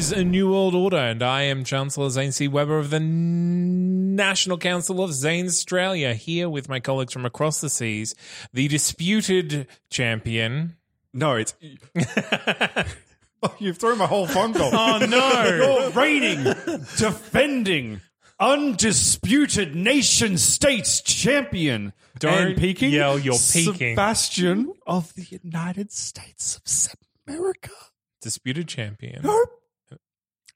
Is a New World Order, and I am Chancellor Zane C. Weber of the National Council of Zanstralia, here with my colleagues from across the seas, the disputed champion. No, it's. oh, you've thrown my whole phone call. Oh, no. You're reigning, defending, undisputed nation states champion. Don't and peaking. yell, you're peaking. Sebastian of the United States of Sebmerica. Disputed champion.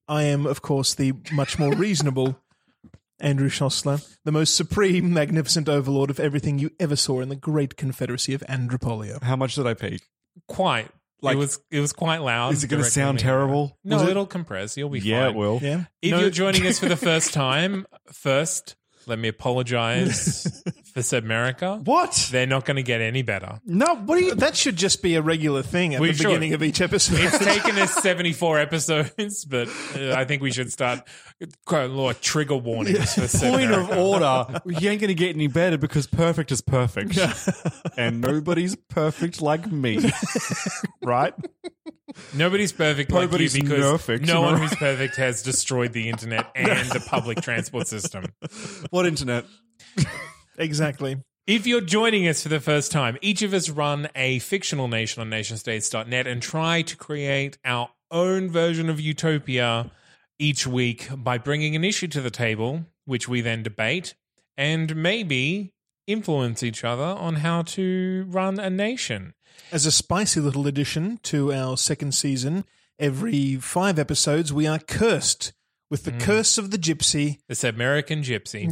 I am, of course, the much more reasonable Andrew Szosler, the most supreme, magnificent overlord of everything you ever saw in the great confederacy of Andropolia. How much did I peak? Quite. Like- it was it was quite loud. Is it going to sound terrible? No, it- it'll compress. You'll be Yeah, fine. it will. Yeah? If No- you're joining us for the first time, first, let me apologize for Sebmerica. What? They're not going to get any better. No, what are you? That should just be a regular thing at We the should. beginning of each episode. It's taken us 74 episodes, but uh, I think we should start quite a lot of trigger warnings for Point of order. You ain't going to get any better because perfect is perfect. and nobody's perfect like me. right? Nobody's perfect like you Nobody's because perfect, no am I one who's perfect has destroyed the internet and the public transport system. What internet? exactly. If you're joining us for the first time, each of us run a fictional nation on nationstates.net and try to create our own version of utopia each week by bringing an issue to the table, which we then debate and maybe influence each other on how to run a nation. As a spicy little addition to our second season, every five episodes we are cursed with the curse of the gypsy, This American gypsy.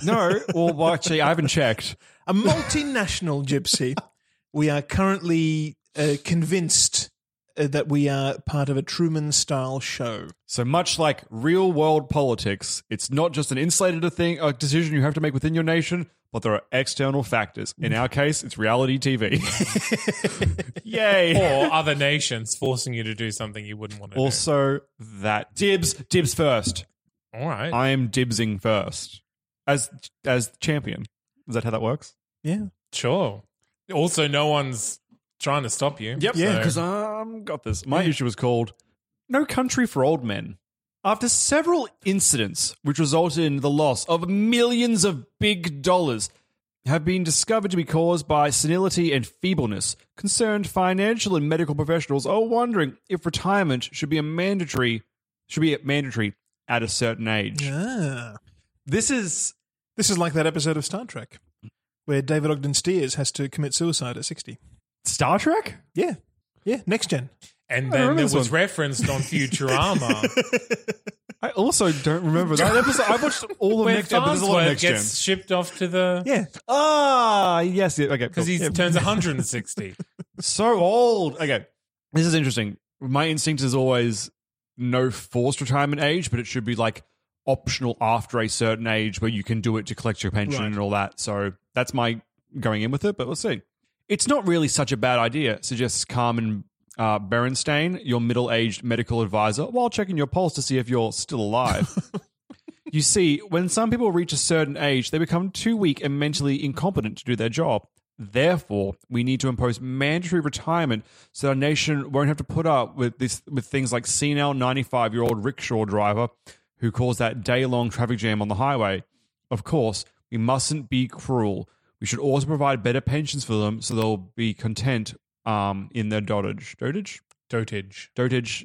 No. Well, well, actually, I haven't checked. a multinational gypsy. We are currently uh, convinced uh, that we are part of a Truman style show. So much like real world politics, it's not just an insulated thing, a decision you have to make within your nation, but there are external factors. In our case, it's reality TV. Yay. or other nations forcing you to do something you wouldn't want to do. Also, that dibs, dibs first. do. All right. I am dibsing first as as champion. Is that how that works? Yeah. Sure. Also, no one's trying to stop you. Yep. Yeah. Because um, got this. My issue was called "No Country for Old Men." After several incidents which resulted in the loss of millions of big dollars have been discovered to be caused by senility and feebleness, concerned financial and medical professionals are wondering if retirement should be a mandatory should be mandatory at a certain age. Ah. This is This is like that episode of Star Trek where David Ogden Stiers has to commit suicide at 60. Star Trek. Yeah. Yeah. Next gen. And then it was one. referenced on Futurama. I also don't remember that episode. I watched all of where next gen, but there's a lot of next gen. gets shipped off to the. Yeah. Ah, yes, yeah, okay. Because cool. he turns 160. so old. Okay, this is interesting. My instinct is always no forced retirement age, but it should be like optional after a certain age where you can do it to collect your pension and all that. So that's my going in with it, but we'll see. It's not really such a bad idea, suggests Carmen uh, Berenstain, your middle aged medical advisor, while checking your pulse to see if you're still alive. You see, when some people reach a certain age, they become too weak and mentally incompetent to do their job. Therefore, we need to impose mandatory retirement so our nation won't have to put up with this with things like senile 95 year old rickshaw driver who caused that day long traffic jam on the highway. Of course, we mustn't be cruel. We should also provide better pensions for them so they'll be content um, in their dotage. Dotage? Dotage. Dotage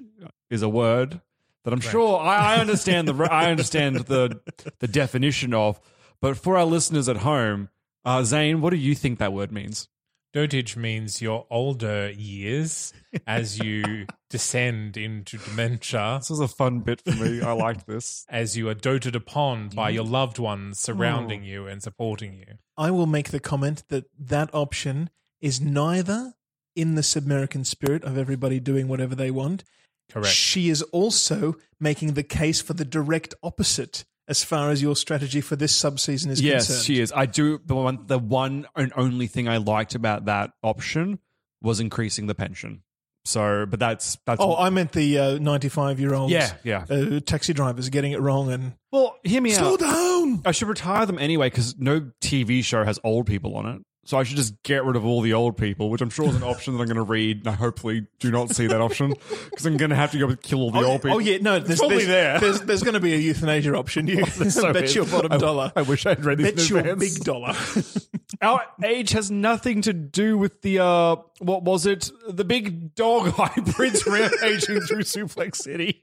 is a word that I'm sure I, I understand the I understand the the definition of. But for our listeners at home, uh, Zane, what do you think that word means? Dotage means your older years as you descend into dementia, This was a fun bit for me. I liked this. as you are doted upon by Mm. your loved ones surrounding Oh. you and supporting you. I will make the comment that that option is neither in the Sebmerican spirit of everybody doing whatever they want. Correct. She is also making the case for the direct opposite as far as your strategy for this subseason is yes, concerned. she is. I do. The one, the one and only thing I liked about that option was increasing the pension. So, but that's that's. Oh, I meant the 95 year old Yeah, yeah. uh, taxi drivers getting it wrong and well, hear me slow out. down. I should retire them anyway because no TV show has old people on it. So I should just get rid of all the old people, which I'm sure is an option that I'm going to read. And I hopefully do not see that option because I'm going to have to go kill all the Oh, old people. oh, yeah, no, there's, probably there's, there. There's, there's going to be a euthanasia option. You So bet is. your bottom I- dollar. I wish I'd read this Bet your advance. big dollar. Our age has nothing to do with the uh, what was it? The big dog hybrids rampaging through Suplex City.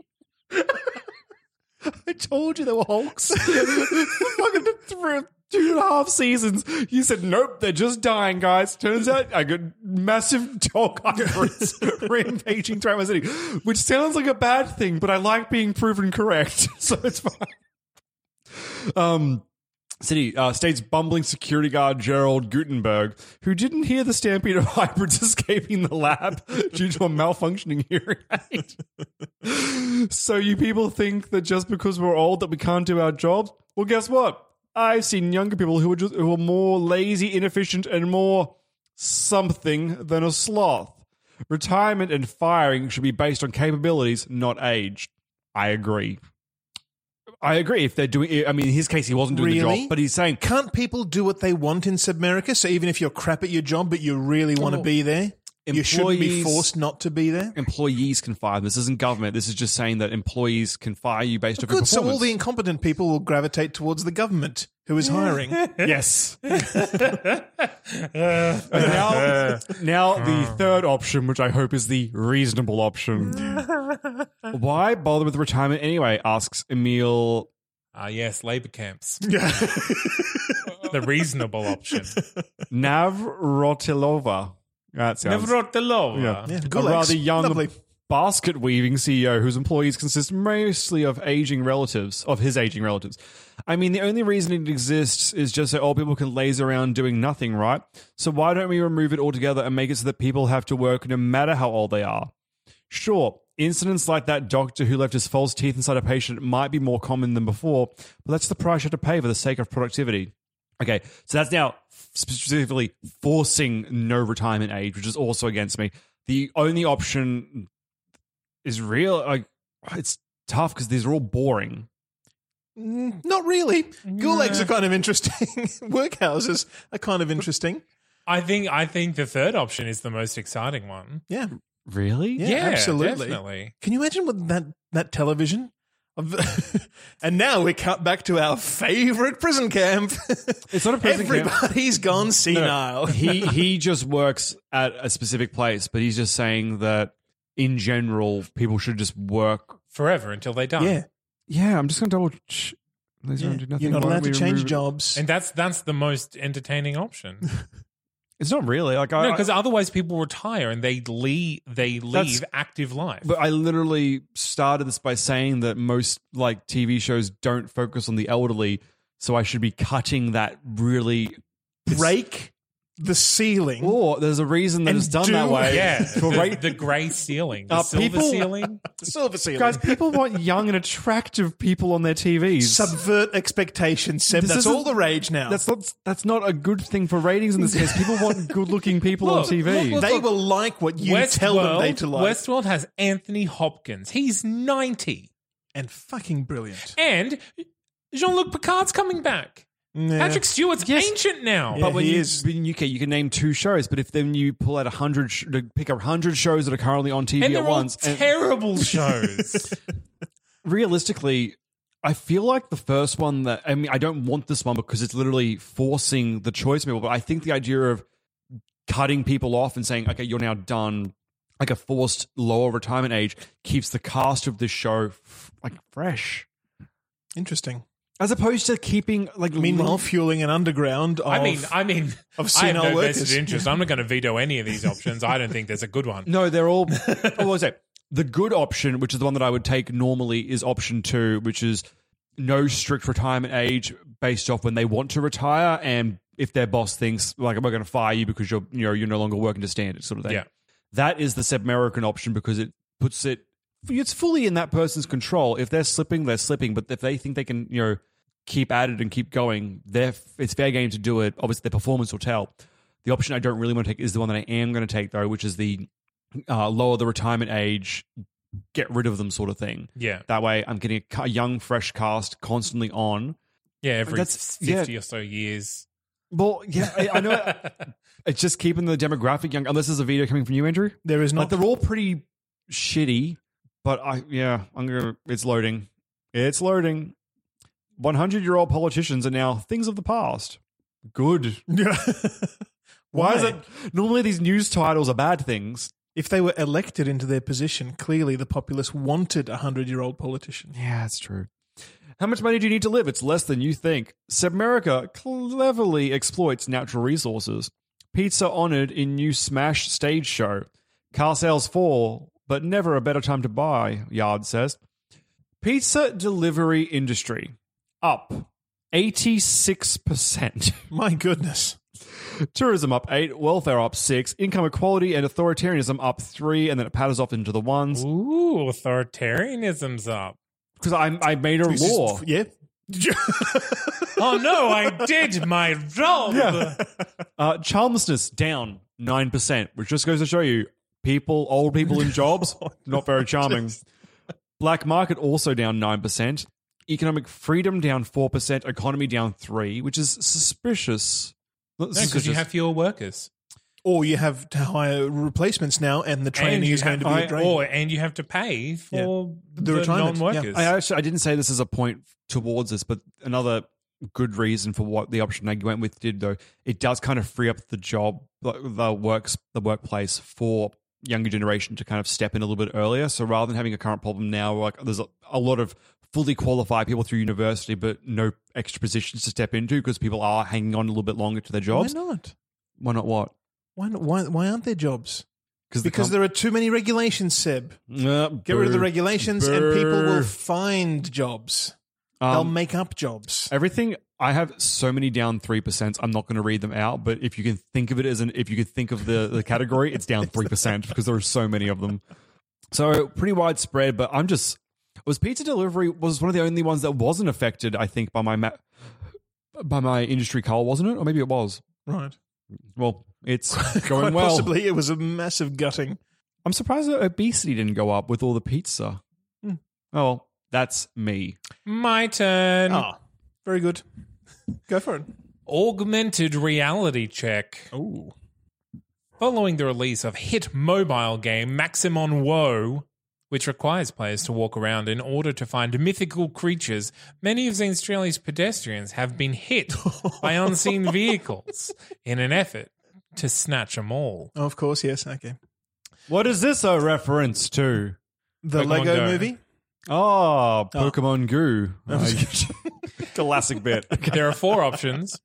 I told you there were Hulks. Fucking through two and a half seasons. You said nope, they're just dying, guys. Turns out I got massive dog hybrids rampaging through my city, which sounds like a bad thing, but I like being proven correct, so it's fine. Um. City uh, state's bumbling security guard Gerald Gutenberg, who didn't hear the stampede of hybrids escaping the lab due to a malfunctioning hearing aid. so you people think that just because we're old that we can't do our jobs? Well, guess what? I've seen younger people who are just who are more lazy, inefficient, and more something than a sloth. Retirement and firing should be based on capabilities, not age. I agree. I agree. If they're doing, I mean, in his case, he wasn't doing the job, but he's saying Can't people do what they want in Sebmerica? So even if you're crap at your job, but you really want to Oh. be there, you shouldn't be Employees- forced not to be there. employees can fire them. This isn't government. This is just saying that employees can fire you based on your Good. So all the incompetent people will gravitate towards the government who is hiring. yes. Now, now the third option, which I hope is the reasonable option. Why bother with retirement anyway? Asks Emil. Ah, yes, labor camps. the reasonable option. Navratilova. That sounds Navratilova. Yeah. Yeah, a Gulags. rather young Lovely. basket weaving CEO whose employees consist mostly of aging relatives, of his aging relatives. I mean, the only reason it exists is just so old people can laze around doing nothing, right? So why don't we remove it altogether and make it so that people have to work no matter how old they are? Sure, incidents like that doctor who left his false teeth inside a patient might be more common than before, but that's the price you have to pay for the sake of productivity. Okay, so that's now specifically forcing no retirement age, which is also against me. The only option is real. Like it's tough because these are all boring. Mm, Not really. Gulags are kind of interesting. Workhouses are kind of interesting. I think I think the third option is the most exciting one. Yeah. Really? Yeah, absolutely. Definitely. Can you imagine what that that television? Of, and now we cut back to our favorite prison camp. It's not a prison camp. Everybody's gone senile. he he just works at a specific place, but he's just saying that in general, people should just work. Forever until they die. yeah, Yeah, I'm just gonna double. Ch- Laser yeah. on do nothing. you're not allowed to change it? jobs. And that's that's the most entertaining option. It's not really like I. No, because otherwise people retire and they leave they That's- leave active life. But I literally started this by saying that most like TV shows don't focus on the elderly, so I should be cutting that really. Break the ceiling. Or there's a reason that it's done do- that way. yeah, For the, right- the grey ceiling, the Uh, silver people- ceiling. The silver ceiling. Guys, people want young and attractive people on their TVs. Subvert expectations, Seb. This That's isn't- all the rage now. That's not that's not a good thing for ratings in this case. People want good-looking people on Look, TV. look, they will like what you tell them they to like. Westworld has Anthony Hopkins. He's 90. and fucking brilliant. And Jean Luc Picard's coming back. Yeah. Patrick Stewart's ancient now. Yeah. but when he you, is. in UK, you can name two shows. But if then you pull out a hundred, sh- to pick a hundred shows that are currently on TV And at they're all once, and terrible shows. realistically, I feel like the first one that I mean, I don't want this one because it's literally forcing the choice of people. But I think the idea of cutting people off and saying, "Okay, you're now done," like a forced lower retirement age keeps the cast of this show f- like fresh, Interesting. As opposed to keeping like Meanwhile, fueling an underground. Of, I mean, I mean, of I have no workers. vested interest. I'm not going to veto any of these options. I don't think there's a good one. No, they're all. what was it? The good option, which is the one that I would take normally, is option two, which is no strict retirement age based off when they want to retire, and if their boss thinks like we're going to fire you because you're you know you're no longer working to standard sort of thing. Yeah. that is the American option because it puts it. It's fully in that person's control. If they're slipping, they're slipping. But if they think they can, you know, keep at it and keep going, they're it's fair game to do it. Obviously, their performance will tell. The option I don't really want to take is the one that I am going to take though, which is the uh, lower the retirement age, get rid of them sort of thing. Yeah, That way, I'm getting a, ca- young, fresh cast constantly on. yeah. Every That's- fifty yeah. or so years. Well, yeah, I, I know. it's just keeping the demographic young. Unless there's a video coming from you, Andrew. there is Like not. they're all pretty shitty, but I yeah, I'm gonna. It's loading. It's loading. 100 year old politicians are now things of the past. Good. Why is it? Normally, these news titles are bad things. If they were elected into their position, clearly the populace wanted a hundred-year-old politician. Yeah, that's true. How much money do you need to live? It's less than you think. Submerica cleverly exploits natural resources. Pizza honored in new Smash stage show. Car sales fall, but never a better time to buy, Yard says. Pizza delivery industry up 86%. My goodness. Tourism up 8, welfare up 6, income equality and authoritarianism up 3, and then it patters off into the ones. Ooh, authoritarianism's up. Because I, I made a This is- law. yeah. Oh no, I did my job. Uh, charmlessness down 9%, which just goes to show you people, old people in jobs, not very charming. Black market also down 9%. Economic freedom down 4%. Economy down 3 which is suspicious. Not because you have fewer workers. Or you have to hire replacements now, and the and training is going to be I- a drain. or and you have to pay for The the, retirement, yeah. non-workers. I actually I didn't say this as a point towards this, but another good reason for what the option I went with did though, it does kind of free up the job, the the works, the workplace for younger generation to kind of step in a little bit earlier. So rather than having a current problem now, like there's a, a lot of fully qualified people through university, but no extra positions to step into because people are hanging on a little bit longer to their jobs. why not? Why not? What? Why, not? why, why aren't there jobs? Because com- there are too many regulations, Seb. Uh, Get rid of the regulations, and people will find jobs. They'll Um, make up jobs. Everything I have so many down three percent. I'm not going to read them out, but if you can think of it as an, if you can think of the the category, it's down three percent because there are so many of them. So pretty widespread. But I'm just was pizza delivery was one of the only ones that wasn't affected. I think by my ma- by my industry call, wasn't it? Or maybe it was. Right. Well, it's Quite going well. possibly it was a massive gutting. I'm surprised that obesity didn't go up with all the pizza. Hmm. Oh, well, that's me. My turn. Ah, very good. Go for it. Augmented reality check. Oh, Following the release of hit mobile game Maximon Woe, which requires players to walk around in order to find mythical creatures, many of Australia's pedestrians have been hit by unseen vehicles in an effort to snatch them all. of course, yes. Okay. What is this a reference to? The Pokemon Lego Go. movie. Oh, Pokemon Goo. Classic bit. There are four options.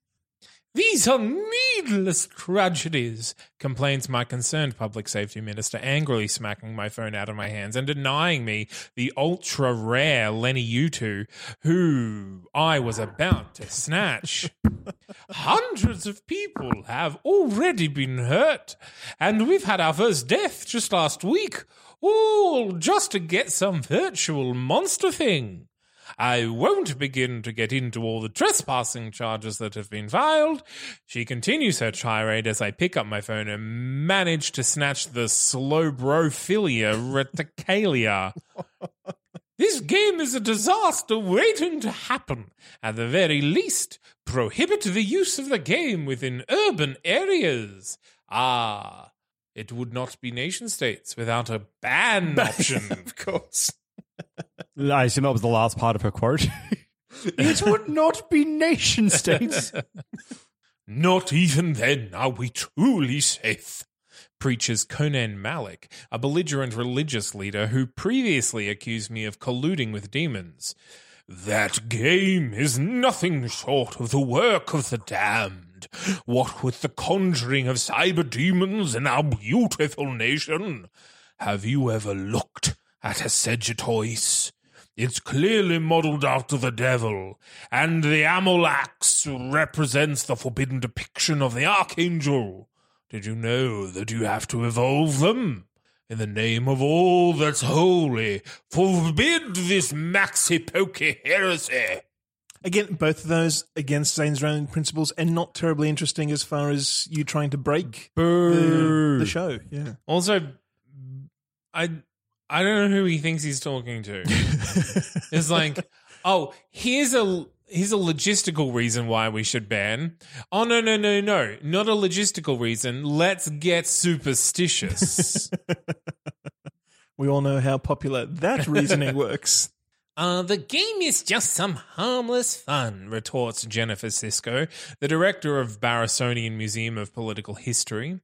These are needless tragedies, complains my concerned public safety minister, angrily smacking my phone out of my hands and denying me the ultra rare Lenny U2, who I was about to snatch. Hundreds of people have already been hurt, and we've had our first death just last week, all just to get some virtual monster thing. I won't begin to get into all the trespassing charges that have been filed. She continues her tirade as I pick up my phone and manage to snatch the Slowbrophilia reticalia. This game is a disaster waiting to happen. At the very least, prohibit the use of the game within urban areas. Ah, it would not be nation states without a ban option. Of course. I assume that was the last part of her quote. it would not be nation states. Not even then are we truly safe. preaches Conan Malik, a belligerent religious leader who previously accused me of colluding with demons. That game is nothing short of the work of the damned. What with the conjuring of cyber demons in our beautiful nation, have you ever looked at a Sagittarius? It's clearly modeled after the devil, and the Amolax represents the forbidden depiction of the archangel. Did you know that you have to evolve them? In the name of all that's holy, forbid this maxi pokey heresy. Again, both of those against Zane's own principles and not terribly interesting as far as you trying to break the, the show. Yeah. Also, I I don't know who he thinks he's talking to. it's like, oh, here's a here's a logistical reason why we should ban. Oh no no no no, not a logistical reason. Let's get superstitious. We all know how popular that reasoning works. Uh, the game is just some harmless fun, retorts Jennifer Cisco, the director of Barrisonian Museum of Political History.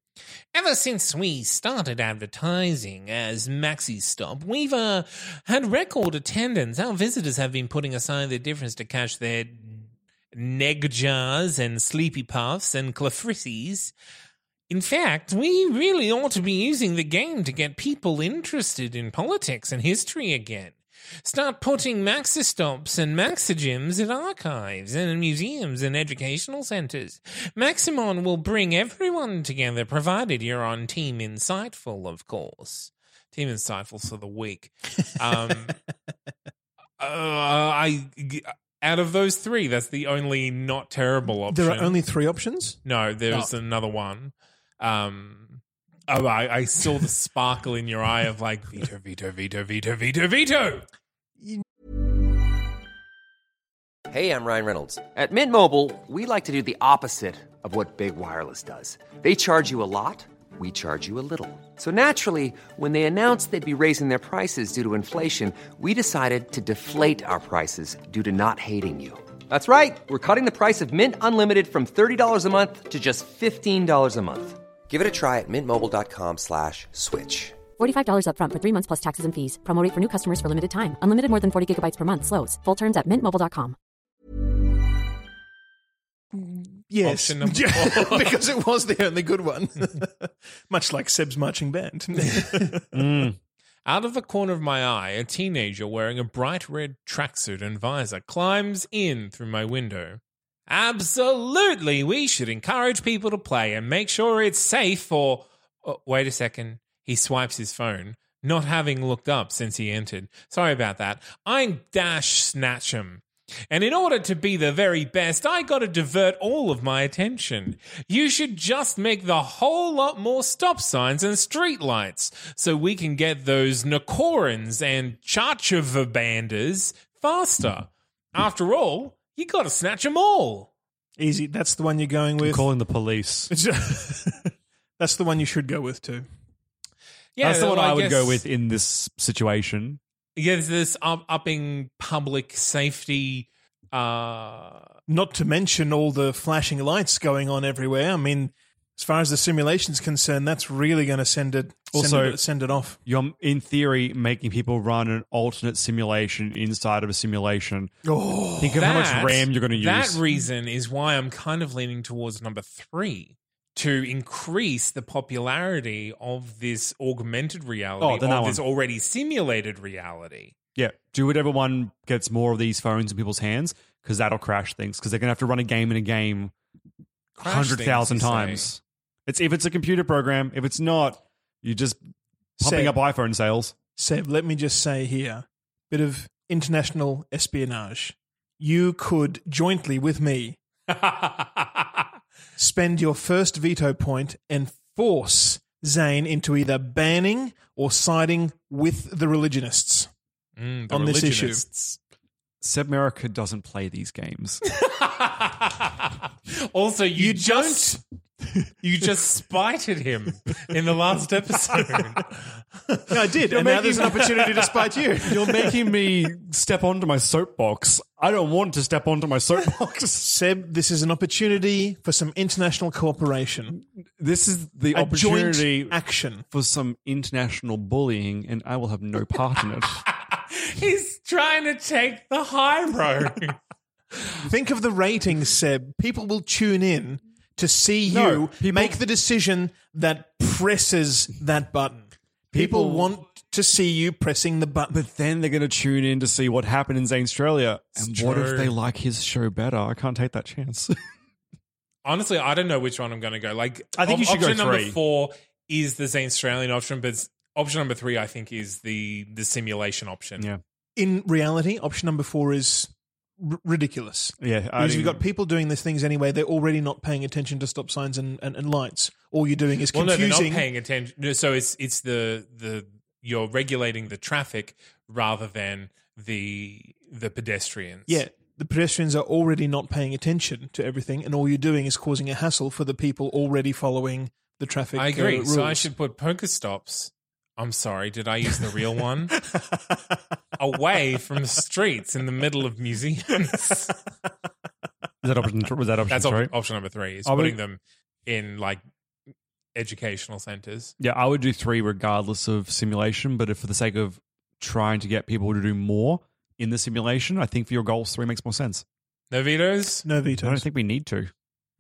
Ever since we started advertising as Maxi Stop, we've uh, had record attendance. Our visitors have been putting aside their difference to catch their neg jars and sleepy puffs and clefrisses. In fact, we really ought to be using the game to get people interested in politics and history again. Start putting Maxistops and Maxigyms in archives and in museums and educational centers. Maximon will bring everyone together, provided you're on Team Insightful, of course. Team Insightful for the week. Um, uh, I out of those three, that's the only not terrible option. There are only three options. No, there's Oh. another one. Um, oh, I, I saw the sparkle in your eye of like veto, veto, veto, veto, veto, veto. Hey, I'm Ryan Reynolds. At Mint Mobile, we like to do the opposite of what Big Wireless does. They charge you a lot, we charge you a little. So naturally, when they announced they'd be raising their prices due to inflation, we decided to deflate our prices due to not hating you. That's right. We're cutting the price of Mint Unlimited from $30 a month to just $15 a month. Give it a try at mintmobile.com slash switch. $45 upfront for three months plus taxes and fees. Promo rate for new customers for limited time. Unlimited more than 40 gigabytes per month. Slows. Full terms at mintmobile.com. Mm, yes, four. because it was the only good one. Much like Seb's marching band. Mm. Out of the corner of my eye, a teenager wearing a bright red tracksuit and visor climbs in through my window. Absolutely, we should encourage people to play and make sure it's safe for. Oh, wait a second. He swipes his phone, not having looked up since he entered. Sorry about that. I'm Dash Snatch'em. And in order to be the very best, I gotta divert all of my attention. You should just make the whole lot more stop signs and street lights so we can get those Nakorans and Chachavabandas faster. After all, you gotta snatch them all. Easy. That's the one you're going with. calling the police. That's the one you should go with too. Yeah, That's the one well, I, would guess- go with in this situation. Yeah, there's this up, upping public safety. Uh, Not to mention all the flashing lights going on everywhere. I mean, as far as the simulation's concerned, that's really going to send it Also- send it, send it off. You're, in theory, making people run an alternate simulation inside of a simulation. Oh, Think of how much RAM you're going to use. That reason is why I'm kind of leaning towards number three to increase the popularity of this augmented reality, Oh, then of that this already simulated reality. yeah, do whatever one gets more of these phones in people's hands because that'll crash things because they're going to have to run a game in a game hundred thousand things, say. times. It's if it's a computer program. If it's not, you're just pumping Say- up iPhone sales. Seb, let me just say here, bit of international espionage. You could jointly with me spend your first veto point and force Zane into either banning or siding with the religionists. Mm, the On this issue. religionists. Sebmerica doesn't play these games. also, you, You just You just spited him in the last episode. Yeah, I did, and now there's an opportunity to spite you. You're making me step onto my soapbox. I don't want to step onto my soapbox. Seb, this is an opportunity for some international cooperation, This is the a opportunity action. for some international bullying, and I will have no part in it. He's trying to take the high road. Think of the ratings, Seb. People will tune in to see No, you people- make the decision that presses that button. People, People- want to see you pressing the button. But then they're going to tune in to see what happened in Zanstralia. And It's what if they like his show better? I can't take that chance. Honestly, I don't know which one I'm going to go. Like, I think you should go option number four is the Zanstralian option, but option number three, I think, is the the simulation option. yeah. In reality, option number four is r- ridiculous. Yeah. Because you've got people doing these things anyway. They're already not paying attention to stop signs and, and, and lights. All you're doing is Well, no, they're not paying attention. So it's it's the the you're regulating the traffic rather than the the pedestrians. Yeah, the pedestrians are already not paying attention to everything, and all you're doing is causing a hassle for the people already following the traffic. I agree. uh, so I should put PokeStops. I'm sorry, did I use the real one? Away from the streets in the middle of museums. was that option? Was that option That's three? op- option number three. Is I would- putting them in like educational centers. Yeah, I would do three regardless of simulation. But if for the sake of trying to get people to do more in the simulation, I think for your goals, three makes more sense. No vetoes. no vetoes. I don't think we need to.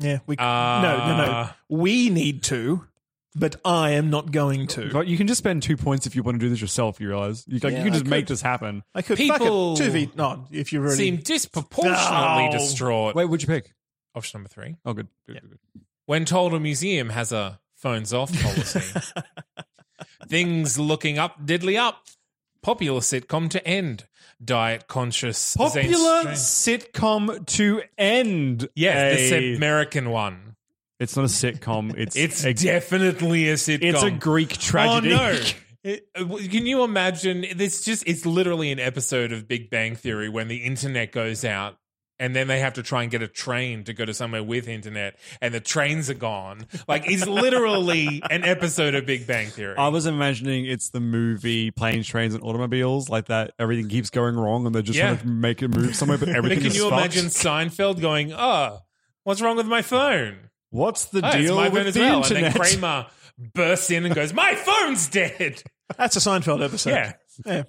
yeah, we Uh, no no no. We need to, but I am not going to. But you can just spend two points if you want to do this yourself. You realize you, like, Yeah, you can I just make could. this happen. I could People fuck it. two v no. If you're really Seem disproportionately No. distraught. Wait, what'd you pick? Option number three. Oh, good. good, good, good. When told a museum has a phones off policy. Things looking up, diddly up. Popular sitcom to end. Diet conscious. Popular Zane- sitcom to end. Yes, a- the eh? American one. It's not a sitcom. It's It's a, definitely a sitcom. it's a Greek tragedy. Oh no! It- uh, can you imagine? This just it's literally an episode of Big Bang Theory when the internet goes out. And then they have to try and get a train to go to somewhere with internet, and the trains are gone. Like it's literally an episode of Big Bang Theory. I was imagining it's the movie Planes, Trains, and Automobiles, like that. Everything keeps going wrong, and they're just Yeah. trying to make it move somewhere, but But everything can is you fucked. imagine Seinfeld going, "Oh, what's wrong with my phone? What's the Oh, deal my with phone the well." internet? And then Kramer bursts in and goes, "My phone's dead." That's a Seinfeld episode. Yeah. yeah.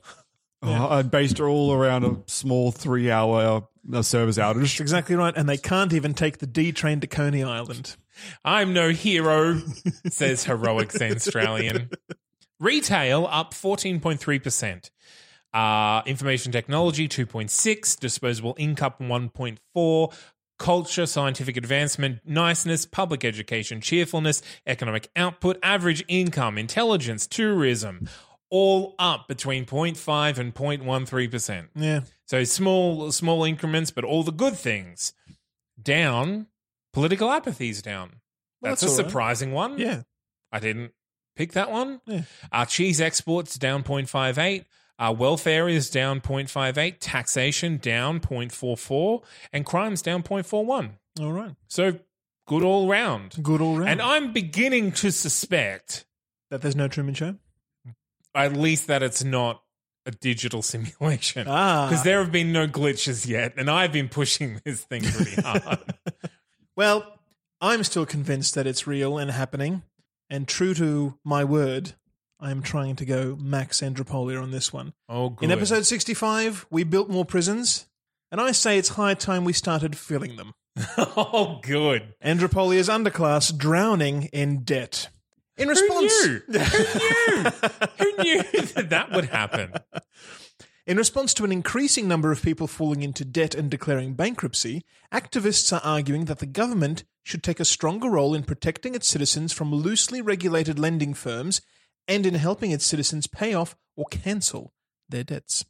Oh, I based it all around a small three-hour uh, service outage. That's exactly right. And they can't even take the D train to Coney Island. I'm no hero, says heroic Zanstralian. Retail up 14.3%. Uh, information technology 2.6, disposable income 1.4, culture, scientific advancement, niceness, public education, cheerfulness, economic output, average income, intelligence, tourism, all up between 0.5 and 0.13%. Yeah. So small small increments, but all the good things down. Political apathy's down. Well, that's, that's a all right. surprising one. Yeah. I didn't pick that one. Yeah. Uh, cheese exports down 0.58. Uh, welfare is down 0.58. Taxation down 0.44. And crimes down 0.41. All right. So good all round. Good all round. And I'm beginning to suspect that there's no Truman Show. at least that it's not a digital simulation. Ah. Because there have been no glitches yet, and I've been pushing this thing pretty hard. Well, I'm still convinced that it's real and happening. And true to my word, I am trying to go Max Andropolia on this one. oh, good. In episode 65, we built more prisons, and I say it's high time we started filling them. oh, good. Andropolia's underclass drowning in debt. In Who response, knew? Who knew? Who knew that that would happen? In response to an increasing number of people falling into debt and declaring bankruptcy, activists are arguing that the government should take a stronger role in protecting its citizens from loosely regulated lending firms and in helping its citizens pay off or cancel their debts.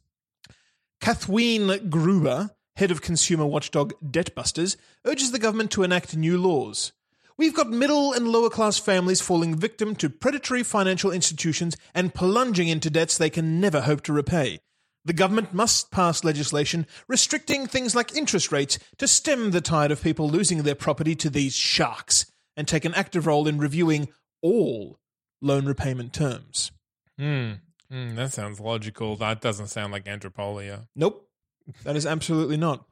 Kathleen Gruber, head of consumer watchdog Debtbusters, urges the government to enact new laws. We've got middle and lower class families falling victim to predatory financial institutions and plunging into debts they can never hope to repay. The government must pass legislation restricting things like interest rates to stem the tide of people losing their property to these sharks and take an active role in reviewing all loan repayment terms. Hmm. Hmm, that sounds logical. That doesn't sound like Andropolia. Nope, that is absolutely not.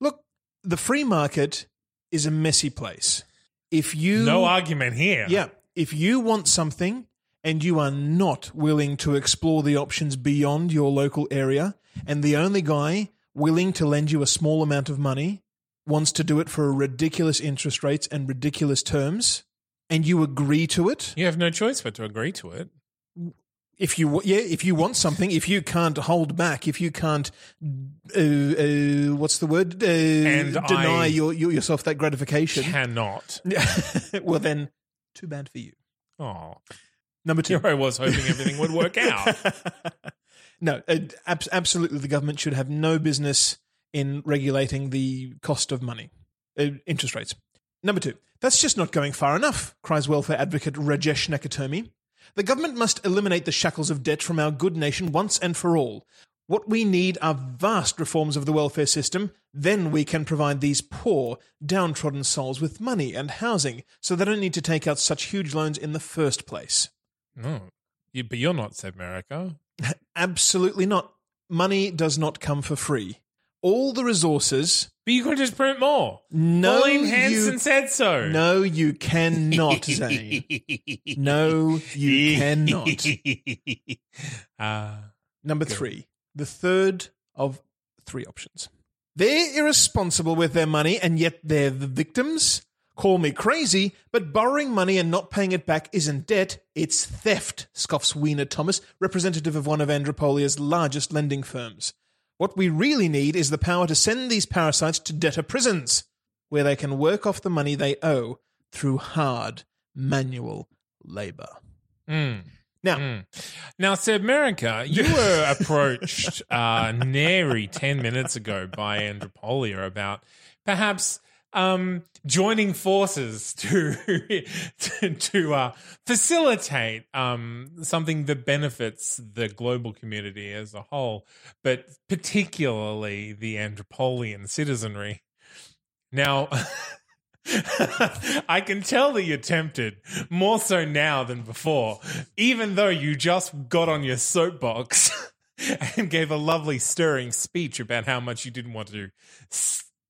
Look, the free market is a messy place. If you No argument here. Yeah. If you want something and you are not willing to explore the options beyond your local area, and the only guy willing to lend you a small amount of money wants to do it for ridiculous interest rates and ridiculous terms, and you agree to it, You have no choice but to agree to it. if you yeah, if you want something, if you can't hold back, if you can't, uh, uh, what's the word, uh, deny your, your, yourself that gratification, Cannot. well then, too bad for you. Oh. Number two. Here I was hoping everything would work out. no, uh, ab- absolutely. The government should have no business in regulating the cost of money, uh, interest rates. Number two, that's just not going far enough, cries welfare advocate Rajesh Nakatomi. The government must eliminate the shackles of debt from our good nation once and for all. What we need are vast reforms of the welfare system. Then we can provide these poor, downtrodden souls with money and housing so they don't need to take out such huge loans in the first place. No. You, but you're not, Sebmerica. Absolutely not. Money does not come for free. All the resources. But you could just print more. No, Pauline Hanson you- said so. No, you cannot, Zane. No, you cannot. Uh, Number three, the third of three options. They're irresponsible with their money, and yet they're the victims. Call me crazy, but borrowing money and not paying it back isn't debt, it's theft, scoffs Weena Thomas, representative of one of Andropolia's largest lending firms. What we really need is the power to send these parasites to debtor prisons, where they can work off the money they owe through hard, manual labor. mm. Now, Now, Sebmerica, you were approached uh, nary 10 minutes ago by Andropolia about perhaps um, joining forces to to, to uh, facilitate um, something that benefits the global community as a whole, but particularly the Andropolian citizenry. Now, I can tell that you're tempted more so now than before, even though you just got on your soapbox and gave a lovely, stirring speech about how much you didn't want to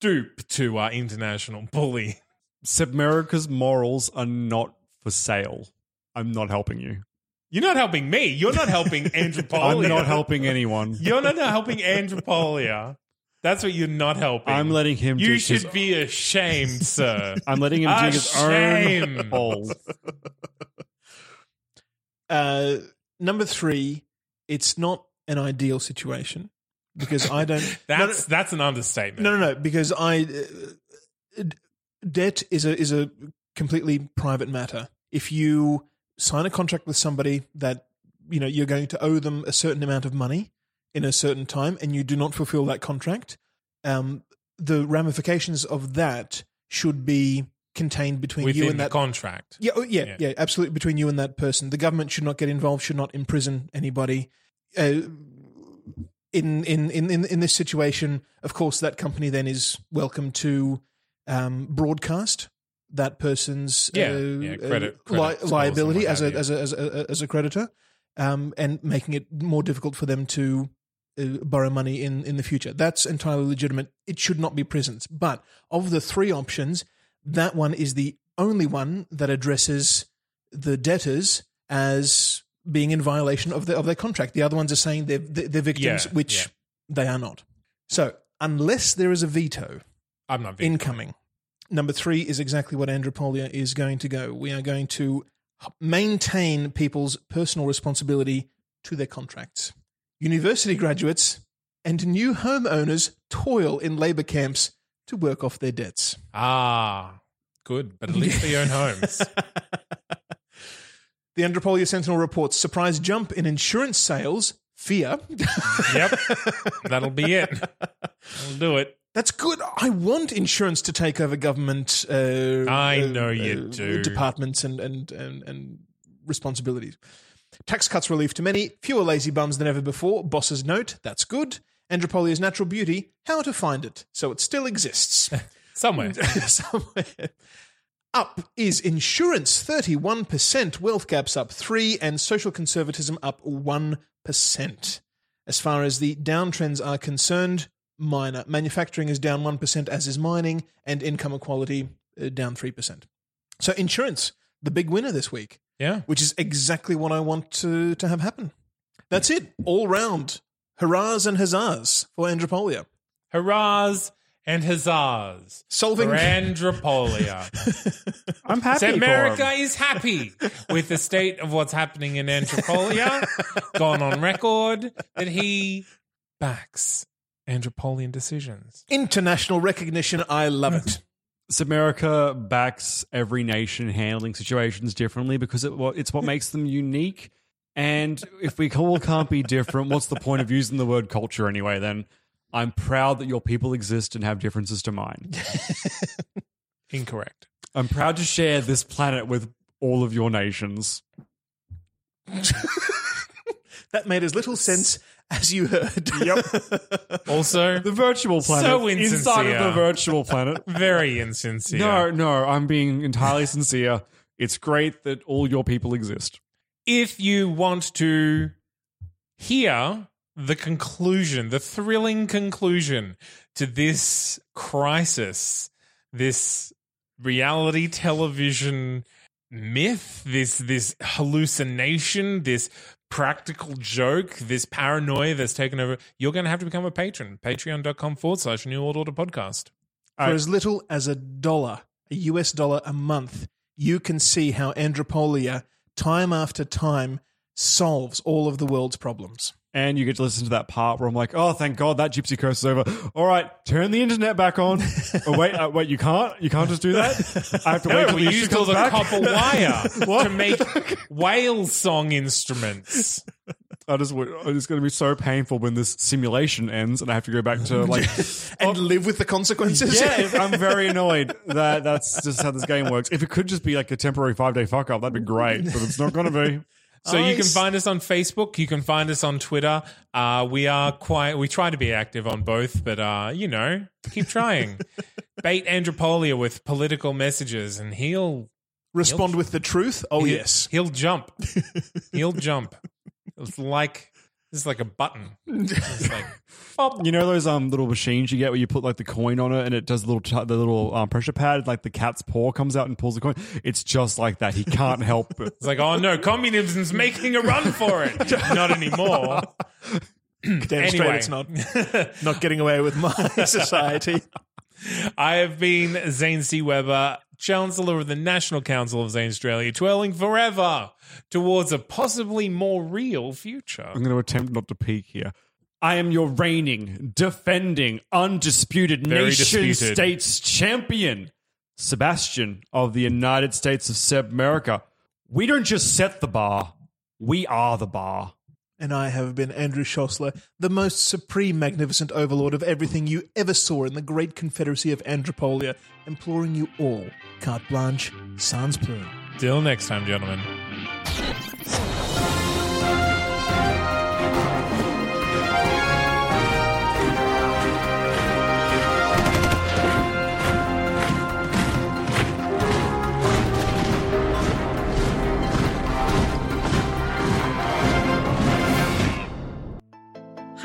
stoop to our international bully. Sebmerica's morals are not for sale. I'm not helping you. You're not helping me. You're not helping Andropolia. I'm not helping anyone. You're not helping Andropolia. That's what you're not helping. I'm letting him You dig should his- be ashamed, sir. I'm letting him A dig his own shame. hole. Uh, number three, it's not an ideal situation because I don't. That's that's an understatement. no, no, no, no. Because I uh, debt is a is a completely private matter. If you sign a contract with somebody that you know you're going to owe them a certain amount of money in a certain time, and you do not fulfill that contract, um, the ramifications of that should be contained between within you and the that contract. yeah, oh, yeah, Yeah. yeah, absolutely. Between you and that person, the government should not get involved. Should not imprison anybody. Uh, in, in in in in this situation, of course, that company then is welcome to um, broadcast that person's Yeah, uh, yeah, credit- uh, li- credit liability as a, as a as a as a creditor, um, and making it more difficult for them to uh, borrow money in in the future. That's entirely legitimate. It should not be prisons. But of the three options, that one is the only one that addresses the debtors as being in violation of, the, of their contract. The other ones are saying they're, they're victims, Yeah, which yeah. they are not. So, unless there is a veto I'm not incoming, number three is exactly what Andropolia is going to go. We are going to maintain people's personal responsibility to their contracts. University graduates and new homeowners toil in labor camps to work off their debts. Ah, good. But at least they own homes. The Andropolia Sentinel reports surprise jump in insurance sales. Fear. yep. That'll be it. That'll do it. That's good. I want insurance to take over government. Uh, I uh, know you uh, do. Departments and and and, and responsibilities. Tax cuts relief to many. Fewer lazy bums than ever before. Bosses note that's good. Andropolia's natural beauty. How to find it so it still exists. Somewhere. somewhere. Up is insurance, 31%, wealth gaps up 3 and social conservatism up 1%. As far as the downtrends are concerned, minor. Manufacturing is down 1% as is mining and income equality uh, down 3%. So insurance, the big winner this week, Yeah. which is exactly what I want to, to have happen. That's it. All round. Hurrahs and huzzahs for Andropolia. Hurrahs and huzzahs. Solving- Andropolia. I'm happy. So Sebmerica him. is happy with the state of what's happening in Andropolia. Gone on record that he backs Andropolian decisions. International recognition. I love it. So Sebmerica backs every nation handling situations differently because it, it's what makes them unique. And if we all can't be different, what's the point of using the word culture anyway? Then I'm proud that your people exist and have differences to mine. Incorrect. I'm proud to share this planet with all of your nations. That made as little sense as you heard. Yep. Also, The virtual planet. So insincere. inside of the virtual planet. very insincere. No, no, I'm being entirely sincere. It's great that all your people exist. if you want to hear the conclusion, the thrilling conclusion to this crisis, this reality television myth, this this hallucination, this practical joke, this paranoia that's taken over, you're going to have to become a patron. Patreon.com forward slash New World Order podcast. For as little as a dollar, a US dollar a month, you can see how Andropolia, time after time, solves all of the world's problems. And you get to listen to that part where I'm like, oh, thank God that gypsy curse is over. All right, turn the internet back on. oh, wait, uh, wait, you can't? You can't just do that? I have to wait No, till we the used all the back? copper wire to make whale song instruments. I just, it's going to be so painful when this simulation ends and I have to go back to like, And live with the consequences. yeah, I'm very annoyed that that's just how this game works. If it could just be like a temporary five day fuck up, that'd be great, but it's not going to be. So you can find us on Facebook. You can find us on Twitter. Uh, we are quite. We try to be active on both, but uh, you know, keep trying. Bait Andropolia with political messages, and he'll. Respond with the truth. Oh, he'll- yes. he'll jump. he'll jump. It's like it's like a button. It's like pop. You know those um little machines you get where you put like the coin on it and it does the little t- the little um, pressure pad like the cat's paw comes out and pulls the coin. It's just like that. He can't help it. It's like, oh no, communism's making a run for it. Not anymore. Damn straight Anyway. it's not. Not getting away with my society. I have been Zane C. Weber, Chancellor of the National Council of Zanstralia, twirling forever towards a possibly more real future. I'm going to attempt not to peek here. I am your reigning, defending, undisputed Very nation disputed. states champion, Sebastian of the United States of Sebmerica. We don't just set the bar, we are the bar. And I have been Andrew Szosler, the most supreme, magnificent overlord of everything you ever saw in the great confederacy of Andropolia, imploring you all, carte blanche, sans plume. Till next time, gentlemen.